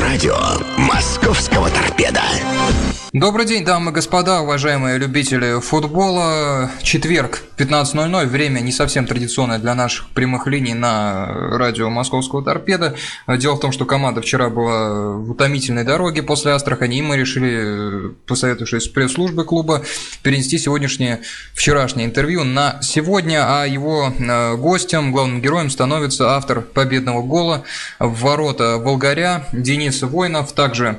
Радио «Московского торпеда». Добрый день, дамы и господа, уважаемые любители футбола. Четверг, 15.00, время не совсем традиционное для наших прямых линий на радио Московского торпеда. Дело в том, что команда вчера была в утомительной дороге после Астрахани, и мы решили, посоветовавшись с пресс-службой клуба, перенести сегодняшнее, вчерашнее интервью на сегодня, а его э, гостем, главным героем становится автор победного гола в ворота Волгаря Денис Войнов, также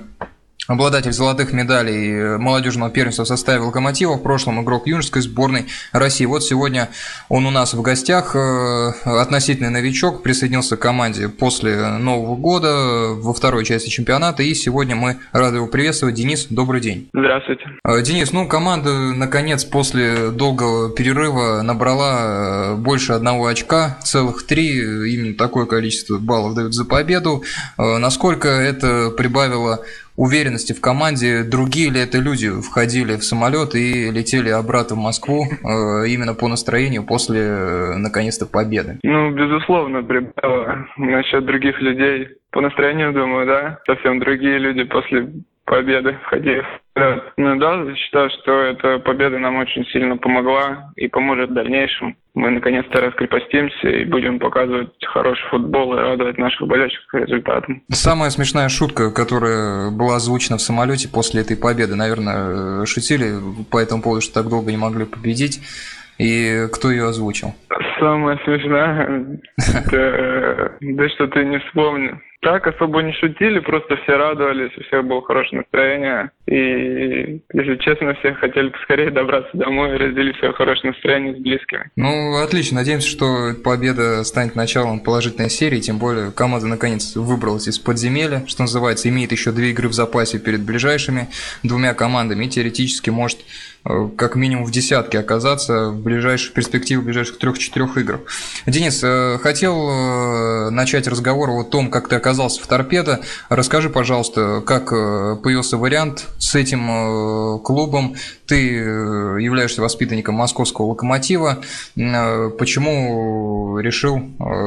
обладатель золотых медалей э, молодежного первенства в составе «Локомотива», в прошлом игрок юношеской сборной России. Вот сегодня он у нас в гостях, э, относительный новичок, присоединился к команде после Нового года во второй части чемпионата, и сегодня мы рады его приветствовать. Денис, добрый день. Здравствуйте. Э, Денис, ну команда наконец после долгого перерыва набрала больше одного очка, целых три, именно такое количество баллов дают за победу. Насколько это прибавило уверенности в команде, другие ли это люди входили в самолет и летели обратно в Москву э, именно по настроению после, э, наконец-то, победы? Ну, безусловно, прибавило. Насчет других людей. По настроению, думаю, да. Совсем другие люди после победы входили ну да, считаю, что эта победа нам очень сильно помогла и поможет в дальнейшем. Мы наконец-то раскрепостимся и будем показывать хороший футбол и радовать наших болельщиков результатом. Самая смешная шутка, которая была озвучена в самолете после этой победы, наверное, шутили по этому поводу, что так долго не могли победить. И кто ее озвучил? Самая смешная? Да что ты не вспомню. Так особо не шутили, просто все радовались, у всех было хорошее настроение. И, если честно, все хотели поскорее добраться домой и разделить свое хорошее настроение с близкими. Ну, отлично. Надеемся, что победа станет началом положительной серии, тем более команда наконец выбралась из подземелья, что называется, имеет еще две игры в запасе перед ближайшими двумя командами и теоретически может как минимум в десятке оказаться в ближайших перспективах ближайших трех-четырех игр. Денис, э, хотел э, начать разговор о том, как ты оказался в торпедо. Расскажи, пожалуйста, как э, появился вариант с этим э, клубом. Ты э, являешься воспитанником московского локомотива. Почему решил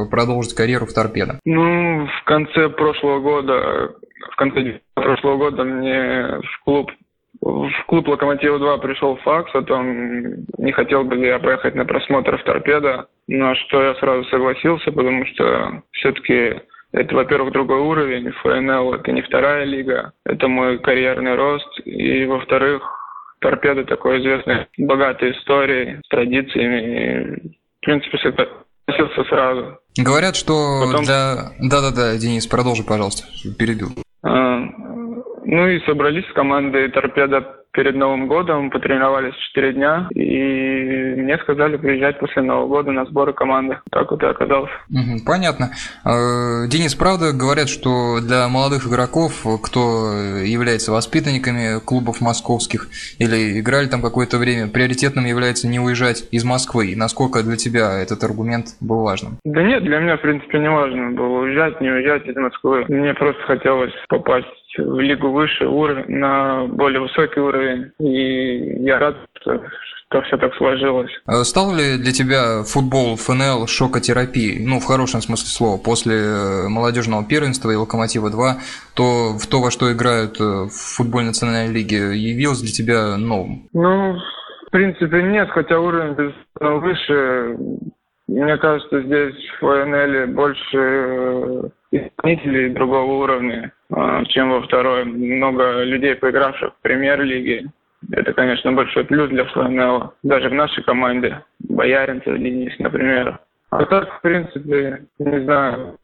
продолжить карьеру в торпедо? Ну, в конце прошлого года, в конце прошлого года мне в клуб в клуб «Локомотива-2» пришел факс о том, не хотел бы ли я поехать на просмотр в «Торпедо», но что я сразу согласился, потому что все-таки это, во-первых, другой уровень. ФНЛ – это не вторая лига, это мой карьерный рост. И, во-вторых, торпеда такой известной, богатой историей, с традициями. И, в принципе, согласился сразу. Говорят, что Потом... для... Да-да-да, Денис, продолжи, пожалуйста, перебил. Ну и собрались с командой торпеда перед Новым годом, потренировались 4 дня, и мне сказали приезжать после Нового года на сборы команды. Так вот и оказался. понятно. А, Денис, правда говорят, что для молодых игроков, кто является воспитанниками клубов московских или играли там какое-то время, приоритетным является не уезжать из Москвы. Насколько для тебя этот аргумент был важным? Да нет, для меня, в принципе, не важно было уезжать, не уезжать из Москвы. Мне просто хотелось попасть в лигу выше, уровень, на более высокий уровень. И я рад, что, что все так сложилось. А стал ли для тебя футбол ФНЛ шокотерапией? Ну, в хорошем смысле слова. После э, молодежного первенства и Локомотива-2, то в то, во что играют э, в футбольной национальной лиге, явилось для тебя новым? Ну, в принципе, нет, хотя уровень выше. Мне кажется, здесь в ФНЛ больше э, исполнителей другого уровня. А, чем во второй. Много людей, поигравших в премьер-лиге. Это, конечно, большой плюс для ФНЛ. Даже в нашей команде. Бояринцев, Денис, например. А так, в принципе, не знаю,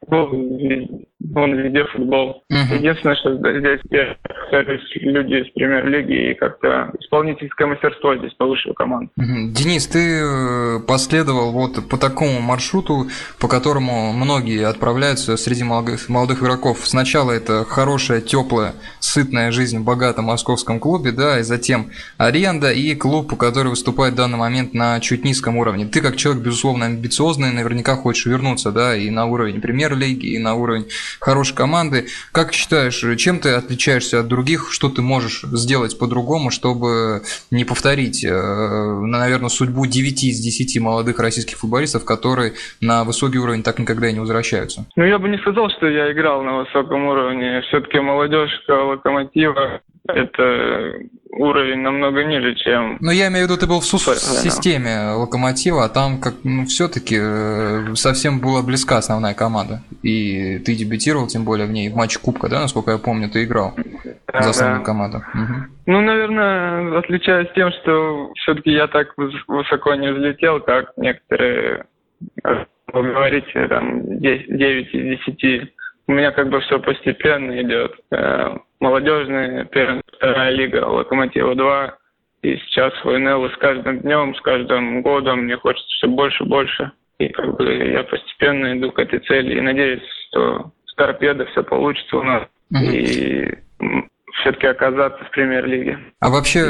он везде футбол. Угу. Единственное, что здесь есть люди из премьер-лиги и как-то исполнительское мастерство здесь повыше у команд. Угу. Денис, ты э, последовал вот по такому маршруту, по которому многие отправляются среди молодых, молодых игроков. Сначала это хорошая, теплая, сытная жизнь в богатом московском клубе, да, и затем аренда и клуб, который выступает в данный момент на чуть низком уровне. Ты как человек, безусловно, амбициозный, наверняка хочешь вернуться, да, и на уровень премьер-лиги, и на уровень хорошей команды. Как считаешь, чем ты отличаешься от других что ты можешь сделать по-другому, чтобы не повторить, наверное, судьбу 9 из 10 молодых российских футболистов, которые на высокий уровень так никогда и не возвращаются? Ну, я бы не сказал, что я играл на высоком уровне. Все-таки молодежка локомотива это уровень намного ниже, чем... Ну, я имею в виду, ты был в СУС системе Локомотива, а там как ну, все-таки э, совсем была близка основная команда. И ты дебютировал, тем более в ней в матче Кубка, да, насколько я помню, ты играл да, за основную да. команду. Угу. Ну, наверное, отличаюсь тем, что все-таки я так высоко не взлетел, как некоторые вы говорите, там, 9 из 10. У меня как бы все постепенно идет. Э, молодежная первая, вторая лига, Локомотива 2. И сейчас ФНЛ с каждым днем, с каждым годом мне хочется все больше и больше. И как бы я постепенно иду к этой цели и надеюсь, что с торпедо все получится у нас. Угу. И все-таки оказаться в премьер-лиге. А вообще,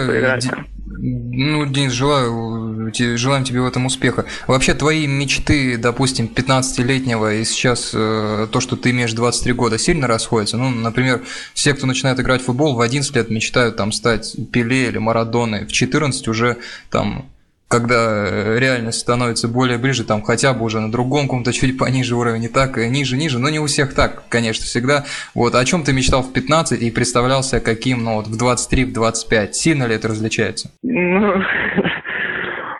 ну, Денис, желаю, желаем тебе в этом успеха. Вообще, твои мечты, допустим, 15-летнего и сейчас э, то, что ты имеешь 23 года, сильно расходятся? Ну, например, все, кто начинает играть в футбол, в 11 лет мечтают там стать Пеле или Марадоной, в 14 уже там когда э, реальность становится более ближе, там хотя бы уже на другом каком-то чуть пониже уровне, не так, э, ниже, ниже, но не у всех так, конечно, всегда. Вот о чем ты мечтал в 15 и представлялся каким, ну вот в 23, в 25, сильно ли это различается? Ну,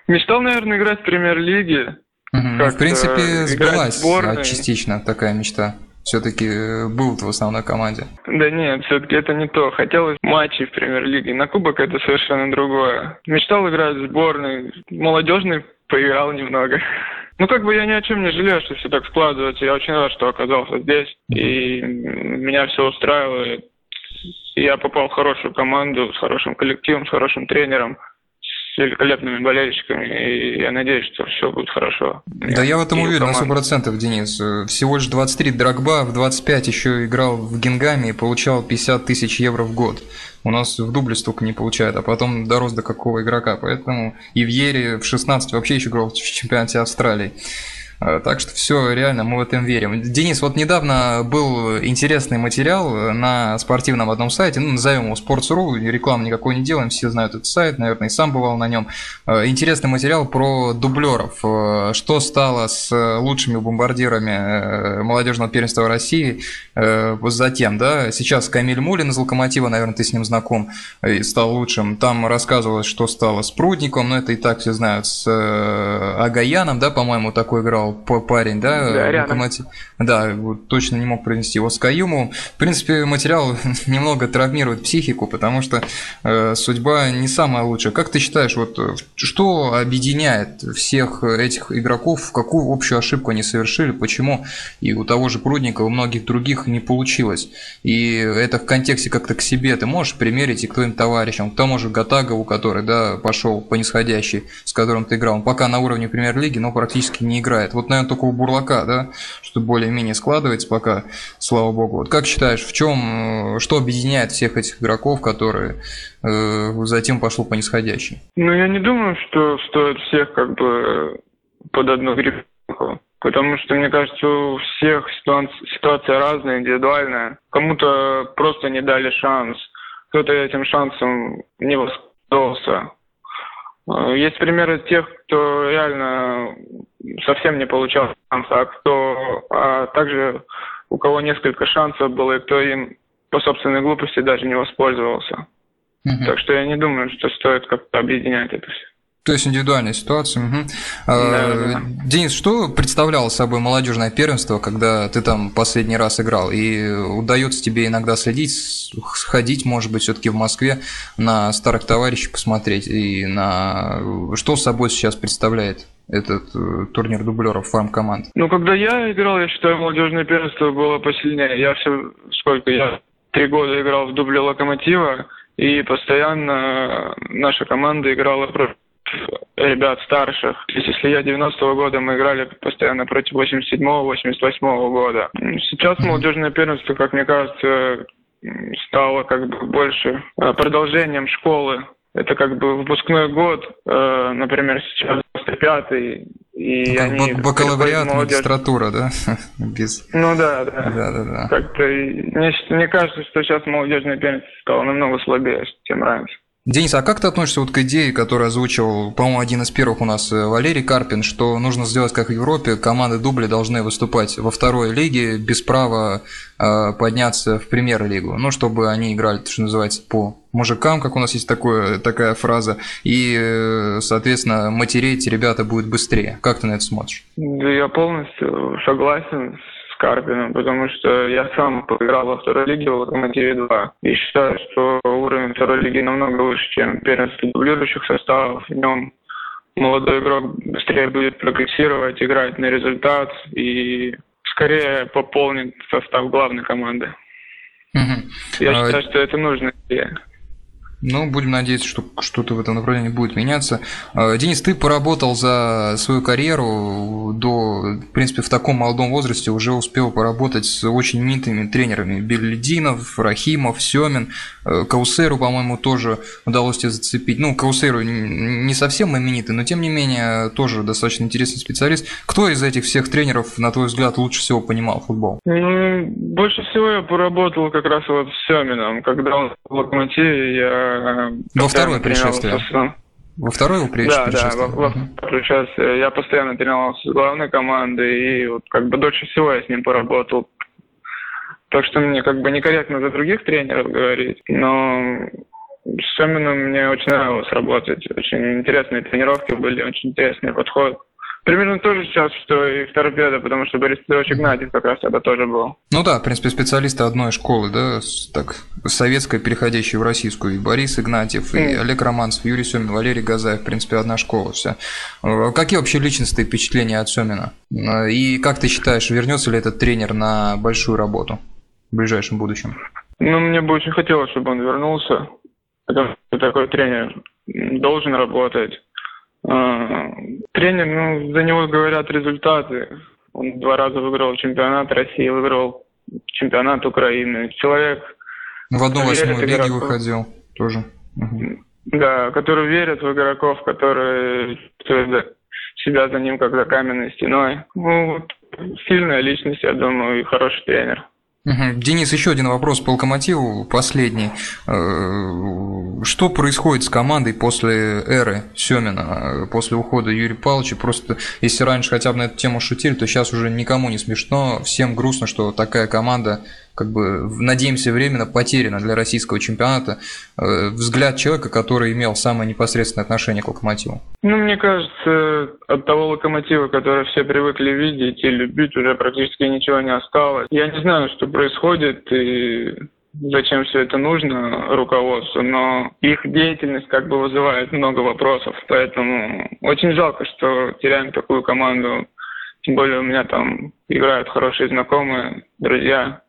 мечтал, наверное, играть в премьер-лиге. Угу. В принципе, сбылась частично такая мечта все-таки э, был в основной команде? Да нет, все-таки это не то. Хотелось матчей в премьер-лиге. На кубок это совершенно другое. Мечтал играть в сборной. Молодежный поиграл немного. Ну, как бы я ни о чем не жалею, что все так складывается. Я очень рад, что оказался здесь. И меня все устраивает. Я попал в хорошую команду, с хорошим коллективом, с хорошим тренером великолепными болельщиками, и я надеюсь, что все будет хорошо. Да я в этом уверен на 100%, Денис. Всего лишь 23 Драгба, в 25 еще играл в Гингаме и получал 50 тысяч евро в год. У нас в дубле столько не получает, а потом дорос до какого игрока. Поэтому и в Ере в 16 вообще еще играл в чемпионате Австралии. Э, так что все, реально, мы в этом верим. Денис, вот недавно был интересный материал на спортивном одном сайте, ну, назовем его Sports.ru, рекламу никакой не делаем, все знают этот сайт, наверное, и сам бывал на нем. Э, интересный материал про дублеров. Э, что стало с лучшими бомбардирами молодежного первенства России затем, да, сейчас Камиль Мулин из Локомотива, наверное, ты с ним знаком, стал лучшим. Там рассказывалось, что стало с Прудником, но это и так все знают, с Агаяном, да, по-моему, такой играл парень, да? Да, рядом. Да, вот, точно не мог произнести его с Каюму. В принципе, материал немного травмирует психику, потому что э, судьба не самая лучшая. Как ты считаешь, вот что объединяет всех этих игроков, какую общую ошибку они совершили, почему и у того же Прудника, у многих других не получилось? И это в контексте как-то к себе ты можешь примерить и к твоим товарищам, к тому же Гатагову, который, да, пошел по нисходящей, с которым ты играл. Он пока на уровне премьер-лиги, но практически не играет. Вот, наверное, только у Бурлака, да, что более-менее складывается пока, слава богу. Вот как считаешь, в чем, э, что объединяет всех этих игроков, которые э, затем пошло по нисходящей? Ну, я не думаю, что стоит всех как бы под одну грифу. Потому что, мне кажется, у всех ситуация разная, индивидуальная. Кому-то просто не дали шанс, кто-то этим шансом не воспользовался. Э, есть примеры тех, кто реально совсем не получал шанса, а кто, а также у кого несколько шансов было, и кто им по собственной глупости даже не воспользовался. Угу. Так что я не думаю, что стоит как-то объединять это все. То есть индивидуальная ситуация. Угу. Да, да. Денис, что представляло собой молодежное первенство, когда ты там последний раз играл? И удается тебе иногда следить, сходить, может быть, все-таки в Москве на старых товарищей посмотреть и на что собой сейчас представляет? этот э, турнир дублеров фарм-команд? Ну, когда я играл, я считаю, молодежное первенство было посильнее. Я все, сколько я, три года играл в дубле Локомотива, и постоянно наша команда играла против ребят старших. Если я 90-го года, мы играли постоянно против 87-го, 88-го года. Сейчас молодежное первенство, как мне кажется, стало как бы больше э, продолжением школы. Это как бы выпускной год, э, например, сейчас 95-й, И ну, они бакалавриат, магистратура, да? Без... Ну да, да. да, да, да. Как-то мне, мне кажется, что сейчас молодежная пенис стала намного слабее, чем раньше. Денис, а как ты относишься вот к идее, которую озвучил, по-моему, один из первых у нас э, Валерий Карпин, что нужно сделать как в Европе, команды дубли должны выступать во второй лиге без права э, подняться в премьер-лигу, ну, чтобы они играли, что называется, по мужикам, как у нас есть такое, такая фраза, и, э, соответственно, матереть ребята будет быстрее. Как ты на это смотришь? Да я полностью согласен Карпиным, потому что я сам поиграл во второй лиге в Локомотиве 2 и считаю, что уровень второй лиги намного выше, чем первенство дублирующих составов. В нем молодой игрок быстрее будет прогрессировать, играть на результат и скорее пополнит состав главной команды. Угу. Я а... считаю, что это идея. Ну, будем надеяться, что что-то в этом направлении будет меняться. А, Денис, ты поработал за свою карьеру до, в принципе, в таком молодом возрасте уже успел поработать с очень именитыми тренерами. Бельдинов, Рахимов, Семин, Каусеру, по-моему, тоже удалось тебе зацепить. Ну, Каусеру не совсем именитый, но тем не менее тоже достаточно интересный специалист. Кто из этих всех тренеров, на твой взгляд, лучше всего понимал футбол? Ну, больше всего я поработал как раз вот с Семином. Когда он в Локомотиве, я во второе пришествие. Во второе его Да, да, во, во пришествие. Я постоянно тренировался с главной командой, и вот как бы дольше всего я с ним поработал. Так что мне как бы некорректно за других тренеров говорить, но с Семином мне очень нравилось работать. Очень интересные тренировки были, очень интересный подход. Примерно то же сейчас, что и в торпедо, потому что Борис Петрович Игнатьев как раз это тоже был. Ну да, в принципе, специалисты одной школы, да, так, советской, переходящей в российскую. И Борис Игнатьев, и Олег Романцев, Юрий Семин, Валерий Газаев, в принципе, одна школа вся. Э, какие вообще личностные впечатления от Семина? Э, и как ты считаешь, вернется ли этот тренер на большую работу в ближайшем будущем? Ну, мне бы очень хотелось, чтобы он вернулся. Потому что такой тренер должен работать а, тренер, ну, за него говорят результаты. Он два раза выиграл чемпионат России, выиграл чемпионат Украины. Человек... В одну восьмую лиги выходил тоже. Да, который верит в игроков, которые себя за ним как за каменной стеной. Ну, вот, сильная личность, я думаю, и хороший тренер. Денис, еще один вопрос по локомотиву, последний. Что происходит с командой после эры Семина, после ухода Юрия Павловича? Просто если раньше хотя бы на эту тему шутили, то сейчас уже никому не смешно, всем грустно, что такая команда как бы, надеемся, временно потеряно для российского чемпионата э, взгляд человека, который имел самое непосредственное отношение к локомотиву? Ну, мне кажется, от того локомотива, который все привыкли видеть и любить, уже практически ничего не осталось. Я не знаю, что происходит и зачем все это нужно руководству, но их деятельность как бы вызывает много вопросов. Поэтому очень жалко, что теряем такую команду. Тем более у меня там играют хорошие знакомые, друзья.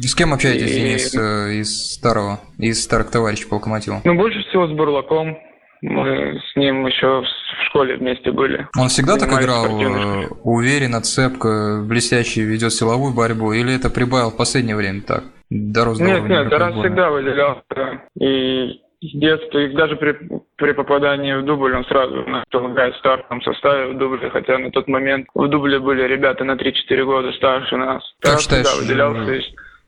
С кем общаетесь, и... Денис, э, из старого, из старых товарищей по локомотиву? Ну, больше всего с Бурлаком. Мы с ним еще в школе вместе были. Он всегда так играл э, уверенно, цепко, блестяще ведет силовую борьбу, или это прибавил в последнее время так? Дорос нет, нет, Тарас всегда выделялся. И с детства, и даже при, при попадании в дубль он сразу начал играть в стартовом составе в дубле, хотя на тот момент в дубле были ребята на 3-4 года старше нас. Как Тарас считаешь, выделялся.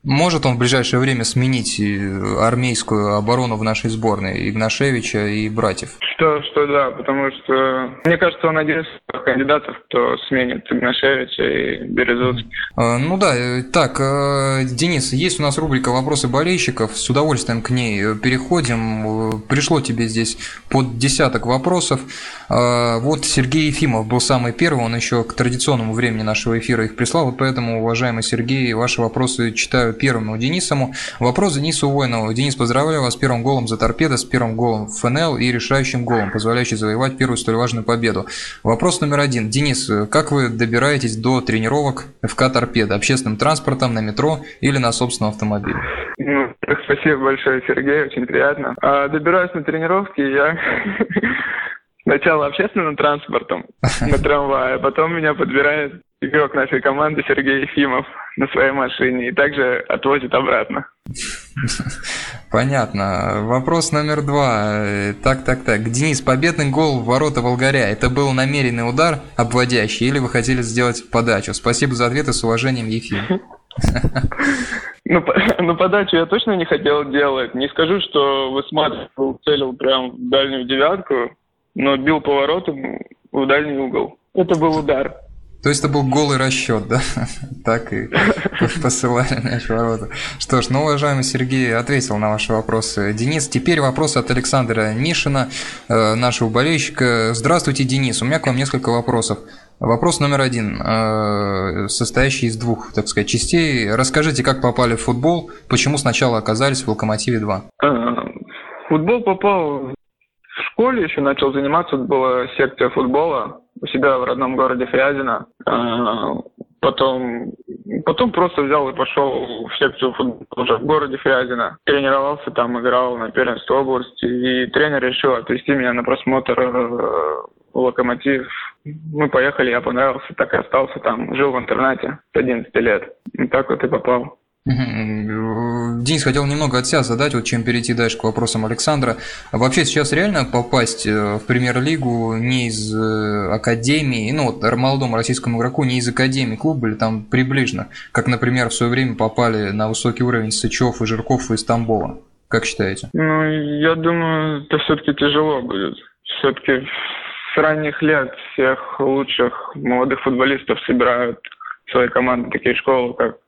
Может он в ближайшее время сменить э, армейскую оборону в нашей сборной Игнашевича и братьев? Что, что да, потому что мне кажется, он один из кандидатов, кто сменит Игнашевича и Березовский. А, ну да, э, так, э, Денис, есть у нас рубрика «Вопросы болельщиков», с удовольствием к ней переходим. Пришло тебе здесь под десяток вопросов. Вот Сергей Ефимов был самый первый, он еще к традиционному времени нашего эфира их прислал, вот поэтому, уважаемый Сергей, ваши вопросы читаю первому Денисому. Вопрос Денису Воинову. Денис, поздравляю вас с первым голом за торпедо, с первым голом в ФНЛ и решающим голом, позволяющим завоевать первую столь важную победу. Вопрос номер один. Денис, как вы добираетесь до тренировок ФК Торпеда? Общественным транспортом, на метро или на собственном автомобиле? Ну, спасибо большое, Сергей, очень приятно. А, добираюсь на тренировки я сначала общественным транспортом на трамвае, а потом меня подбирает игрок нашей команды Сергей Ефимов на своей машине и также отвозит обратно. Понятно. Вопрос номер два. Так, так, так. Денис, победный гол в ворота Волгаря. Это был намеренный удар, обводящий, или вы хотели сделать подачу? Спасибо за ответы. С уважением, Ефим. Ну, ну, подачу я точно не хотел делать. Не скажу, что высматривал, целил прям в дальнюю девятку, но бил поворотом в дальний угол. Это был удар. То есть это был голый расчет, да? Так и посылали мяч в ворота. Что ж, ну, уважаемый Сергей ответил на ваши вопросы. Денис, теперь вопрос от Александра Мишина, э, нашего болельщика. Здравствуйте, Денис. У меня к вам несколько вопросов. Вопрос номер один, э, состоящий из двух, так сказать, частей. Расскажите, как попали в футбол, почему сначала оказались в «Локомотиве-2»? А, футбол попал в школе, еще начал заниматься, была секция футбола у себя в родном городе Фрязино. А, потом, потом просто взял и пошел в секцию футбола уже в городе Фрязино. Тренировался там, играл на первенстве области. И тренер решил отвезти меня на просмотр э, «Локомотив». Мы поехали, я понравился, так и остался там. Жил в интернате с 11 лет. И так вот и попал. Денис хотел немного от себя задать, вот чем перейти дальше к вопросам Александра. Вообще сейчас реально попасть э, в премьер-лигу не из э, академии, ну вот молодому российскому игроку не из академии клуба или там приближенно, как, например, в свое время попали на высокий уровень Сычев и Жирков из Тамбова. Как считаете? Ну, я думаю, это все-таки тяжело будет. Все-таки с ранних лет всех лучших молодых футболистов собирают в своей команды такие школы, как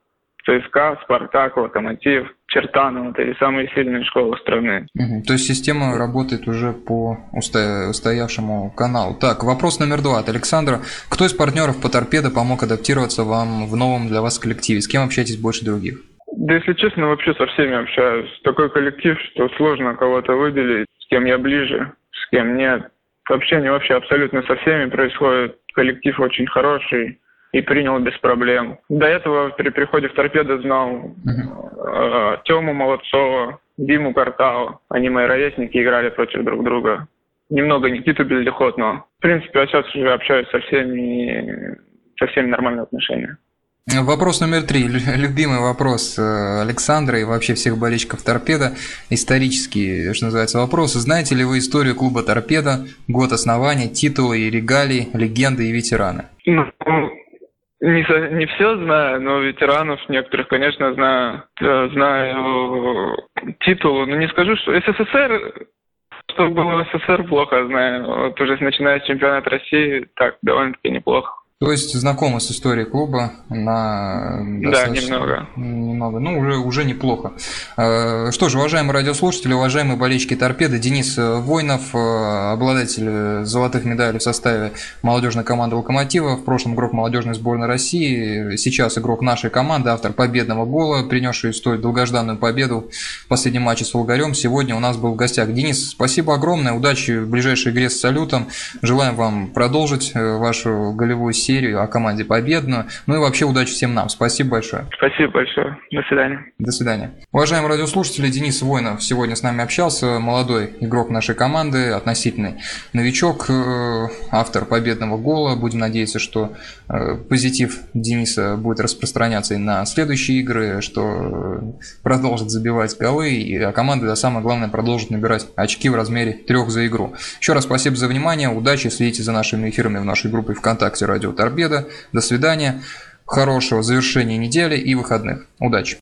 ЦСКА, Спартак, Локомотив, Чертанов. Это самые сильные школы страны. Угу. То есть система работает уже по устоявшему каналу. Так, вопрос номер два от Александра. Кто из партнеров по торпедо помог адаптироваться вам в новом для вас коллективе? С кем общаетесь больше других? Да, если честно, вообще со всеми общаюсь. Такой коллектив, что сложно кого-то выделить, с кем я ближе, с кем нет. Общение вообще абсолютно со всеми происходит. Коллектив очень хороший и принял без проблем. До этого при приходе в торпеду знал uh-huh. э, Тему Молодцова, Диму Картау. Они мои ровесники играли против друг друга. Немного Никиту Безлихот, но в принципе я сейчас уже общаюсь со всеми, со всеми нормальные отношения. Вопрос номер три. Любимый вопрос э, Александра и вообще всех болельщиков «Торпеда». Исторический, что называется, вопрос. Знаете ли вы историю клуба «Торпеда», год основания, титулы и регалии, легенды и ветераны? Ну, не, не все знаю, но ветеранов некоторых, конечно, знаю. Знаю титулы, но не скажу, что СССР, что было в СССР, плохо знаю. Вот уже начиная с чемпионата России, так, довольно-таки неплохо. То есть знакомы с историей клуба на да немного. немного. Ну уже уже неплохо. Э, что ж уважаемые радиослушатели уважаемые болельщики торпеды Денис Войнов э, обладатель золотых медалей в составе молодежной команды Локомотива в прошлом игрок молодежной сборной России сейчас игрок нашей команды автор победного гола принесший столь долгожданную победу в последнем матче с Волгарем сегодня у нас был в гостях Денис. Спасибо огромное удачи в ближайшей игре с салютом. Желаем вам продолжить э, вашу голевую серию о команде победную. Ну и вообще удачи всем нам. Спасибо большое. Спасибо большое. До свидания. До свидания. Уважаемые радиослушатели, Денис Войнов сегодня с нами общался. Молодой игрок нашей команды, относительный новичок, э, автор победного гола. Будем надеяться, что э, позитив Дениса будет распространяться и на следующие игры, что продолжит забивать голы, а команда, да, самое главное, продолжит набирать очки в размере трех за игру. Еще раз спасибо за внимание, удачи, следите за нашими эфирами в нашей группе ВКонтакте «Радио Торпеда. До свидания, хорошего завершения недели и выходных. Удачи!